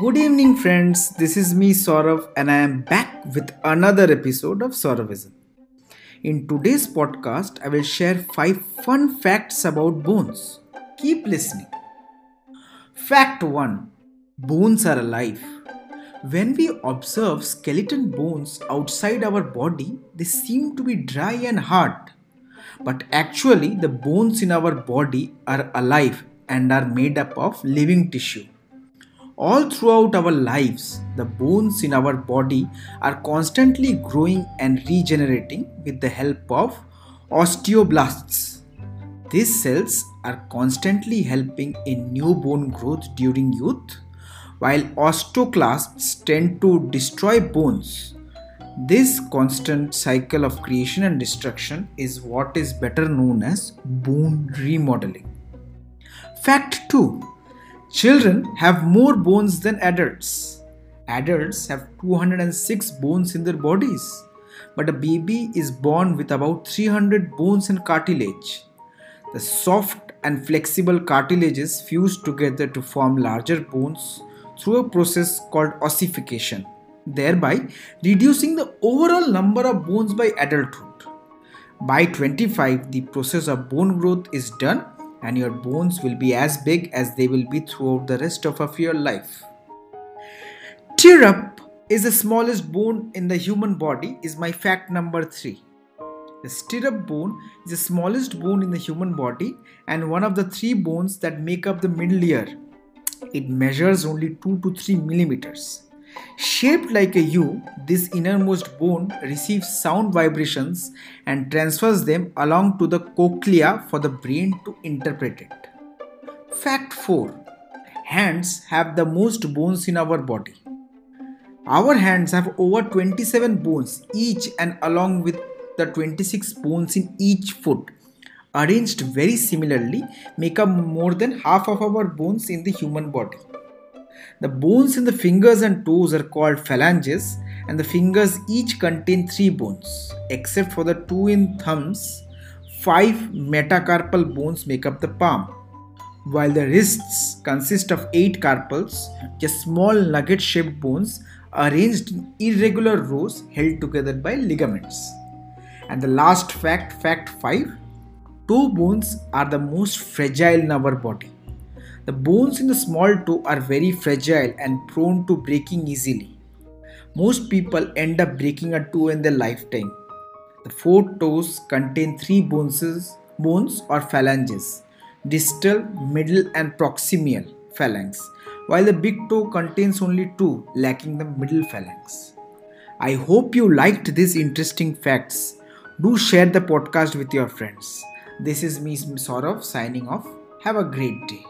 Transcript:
Good evening, friends. This is me, Saurav, and I am back with another episode of Sauravism. In today's podcast, I will share five fun facts about bones. Keep listening. Fact 1 Bones are alive. When we observe skeleton bones outside our body, they seem to be dry and hard. But actually, the bones in our body are alive and are made up of living tissue. All throughout our lives, the bones in our body are constantly growing and regenerating with the help of osteoblasts. These cells are constantly helping in new bone growth during youth, while osteoclasts tend to destroy bones. This constant cycle of creation and destruction is what is better known as bone remodeling. Fact 2 Children have more bones than adults. Adults have 206 bones in their bodies, but a baby is born with about 300 bones and cartilage. The soft and flexible cartilages fuse together to form larger bones through a process called ossification, thereby reducing the overall number of bones by adulthood. By 25, the process of bone growth is done and your bones will be as big as they will be throughout the rest of your life. Stirrup is the smallest bone in the human body is my fact number 3. The stirrup bone is the smallest bone in the human body and one of the three bones that make up the middle ear. It measures only 2 to 3 millimeters. Shaped like a U, this innermost bone receives sound vibrations and transfers them along to the cochlea for the brain to interpret it. Fact 4 Hands have the most bones in our body. Our hands have over 27 bones each and along with the 26 bones in each foot arranged very similarly make up more than half of our bones in the human body. The bones in the fingers and toes are called phalanges, and the fingers each contain three bones, except for the two in thumbs. Five metacarpal bones make up the palm, while the wrists consist of eight carpals, just small nugget shaped bones arranged in irregular rows held together by ligaments. And the last fact, fact 5 toe bones are the most fragile in our body. The bones in the small toe are very fragile and prone to breaking easily. Most people end up breaking a toe in their lifetime. The four toes contain three bones, bones or phalanges distal, middle, and proximal phalanx, while the big toe contains only two, lacking the middle phalanx. I hope you liked these interesting facts. Do share the podcast with your friends. This is me, Saurav, signing off. Have a great day.